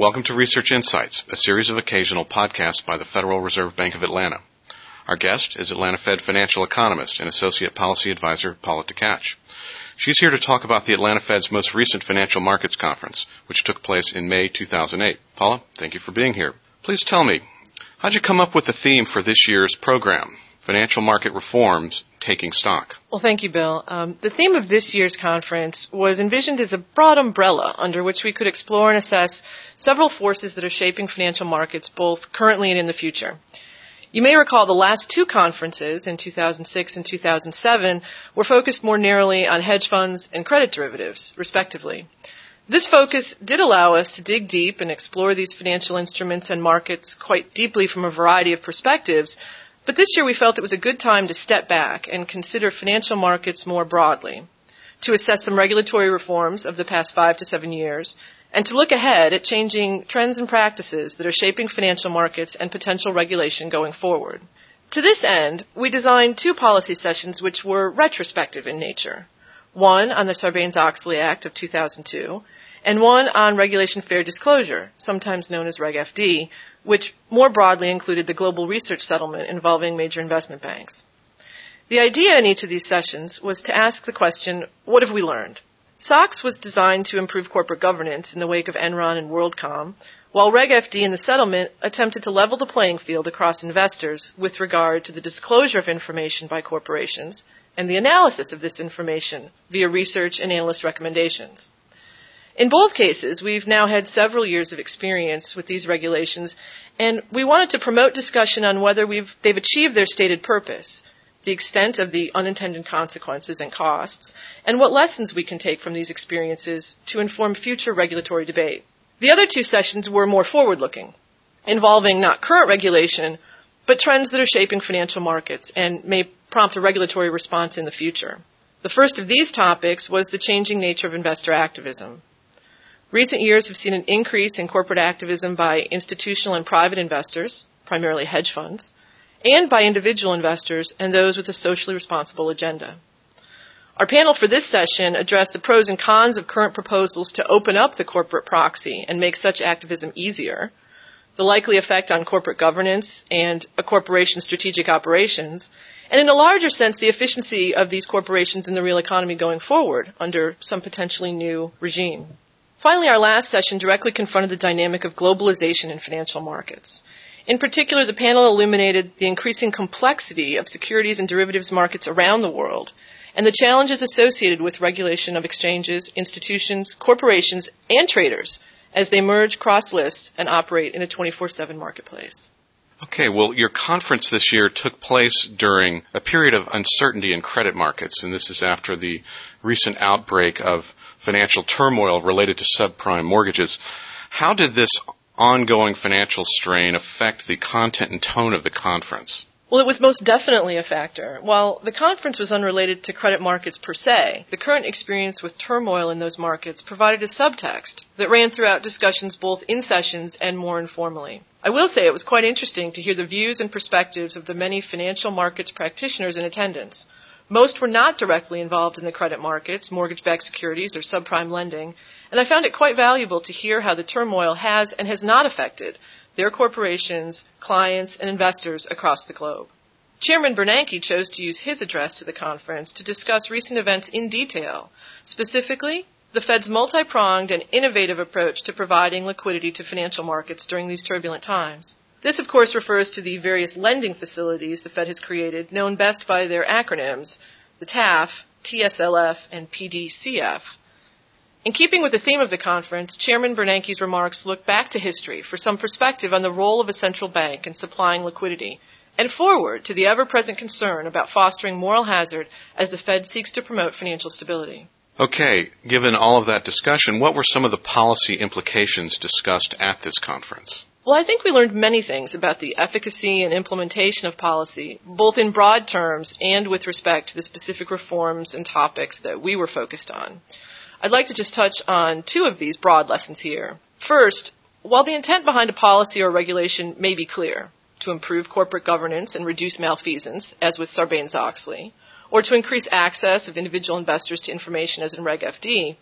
Welcome to Research Insights, a series of occasional podcasts by the Federal Reserve Bank of Atlanta. Our guest is Atlanta Fed financial economist and associate policy advisor Paula Tkac. She's here to talk about the Atlanta Fed's most recent financial markets conference, which took place in May 2008. Paula, thank you for being here. Please tell me, how'd you come up with the theme for this year's program? Financial market reforms taking stock. Well, thank you, Bill. Um, the theme of this year's conference was envisioned as a broad umbrella under which we could explore and assess several forces that are shaping financial markets both currently and in the future. You may recall the last two conferences in 2006 and 2007 were focused more narrowly on hedge funds and credit derivatives, respectively. This focus did allow us to dig deep and explore these financial instruments and markets quite deeply from a variety of perspectives, but this year we felt it was a good time to step back and consider financial markets more broadly, to assess some regulatory reforms of the past five to seven years, and to look ahead at changing trends and practices that are shaping financial markets and potential regulation going forward. To this end, we designed two policy sessions which were retrospective in nature. One on the Sarbanes-Oxley Act of 2002, and one on regulation fair disclosure, sometimes known as Reg FD, which more broadly included the global research settlement involving major investment banks. The idea in each of these sessions was to ask the question, what have we learned? SOX was designed to improve corporate governance in the wake of Enron and WorldCom, while Reg FD in the settlement attempted to level the playing field across investors with regard to the disclosure of information by corporations and the analysis of this information via research and analyst recommendations. In both cases, we've now had several years of experience with these regulations, and we wanted to promote discussion on whether they've achieved their stated purpose, the extent of the unintended consequences and costs, and what lessons we can take from these experiences to inform future regulatory debate. The other two sessions were more forward looking, involving not current regulation, but trends that are shaping financial markets and may prompt a regulatory response in the future. The first of these topics was the changing nature of investor activism. Recent years have seen an increase in corporate activism by institutional and private investors, primarily hedge funds, and by individual investors and those with a socially responsible agenda. Our panel for this session addressed the pros and cons of current proposals to open up the corporate proxy and make such activism easier, the likely effect on corporate governance and a corporation's strategic operations, and in a larger sense, the efficiency of these corporations in the real economy going forward under some potentially new regime. Finally, our last session directly confronted the dynamic of globalization in financial markets. In particular, the panel illuminated the increasing complexity of securities and derivatives markets around the world and the challenges associated with regulation of exchanges, institutions, corporations, and traders as they merge cross lists and operate in a 24 7 marketplace. Okay, well, your conference this year took place during a period of uncertainty in credit markets, and this is after the recent outbreak of financial turmoil related to subprime mortgages. How did this ongoing financial strain affect the content and tone of the conference? Well, it was most definitely a factor. While the conference was unrelated to credit markets per se, the current experience with turmoil in those markets provided a subtext that ran throughout discussions both in sessions and more informally. I will say it was quite interesting to hear the views and perspectives of the many financial markets practitioners in attendance. Most were not directly involved in the credit markets, mortgage backed securities, or subprime lending, and I found it quite valuable to hear how the turmoil has and has not affected their corporations, clients, and investors across the globe. Chairman Bernanke chose to use his address to the conference to discuss recent events in detail, specifically the Fed's multi pronged and innovative approach to providing liquidity to financial markets during these turbulent times. This, of course, refers to the various lending facilities the Fed has created, known best by their acronyms, the TAF, TSLF, and PDCF. In keeping with the theme of the conference, Chairman Bernanke's remarks look back to history for some perspective on the role of a central bank in supplying liquidity, and forward to the ever present concern about fostering moral hazard as the Fed seeks to promote financial stability. Okay, given all of that discussion, what were some of the policy implications discussed at this conference? Well, I think we learned many things about the efficacy and implementation of policy, both in broad terms and with respect to the specific reforms and topics that we were focused on. I'd like to just touch on two of these broad lessons here. First, while the intent behind a policy or regulation may be clear, to improve corporate governance and reduce malfeasance, as with Sarbanes-Oxley, or to increase access of individual investors to information, as in Reg FD,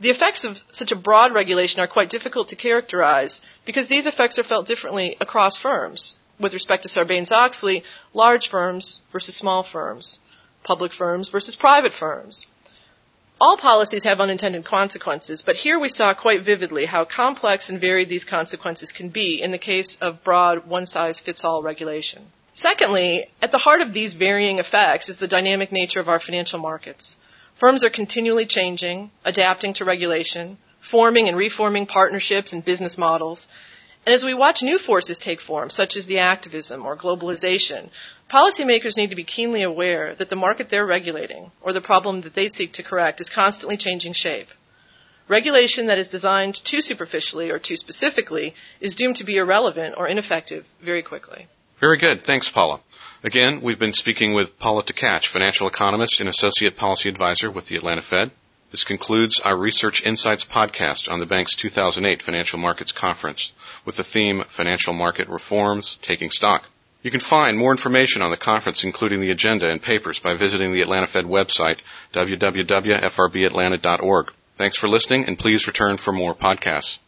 The effects of such a broad regulation are quite difficult to characterize because these effects are felt differently across firms. With respect to Sarbanes Oxley, large firms versus small firms, public firms versus private firms. All policies have unintended consequences, but here we saw quite vividly how complex and varied these consequences can be in the case of broad one size fits all regulation. Secondly, at the heart of these varying effects is the dynamic nature of our financial markets. Firms are continually changing, adapting to regulation, forming and reforming partnerships and business models. And as we watch new forces take form, such as the activism or globalization, Policymakers need to be keenly aware that the market they're regulating, or the problem that they seek to correct, is constantly changing shape. Regulation that is designed too superficially or too specifically is doomed to be irrelevant or ineffective very quickly. Very good. Thanks, Paula. Again, we've been speaking with Paula Tkac, financial economist and associate policy advisor with the Atlanta Fed. This concludes our Research Insights podcast on the bank's 2008 Financial Markets Conference with the theme Financial Market Reforms Taking Stock. You can find more information on the conference, including the agenda and papers, by visiting the Atlanta Fed website, www.frbatlanta.org. Thanks for listening, and please return for more podcasts.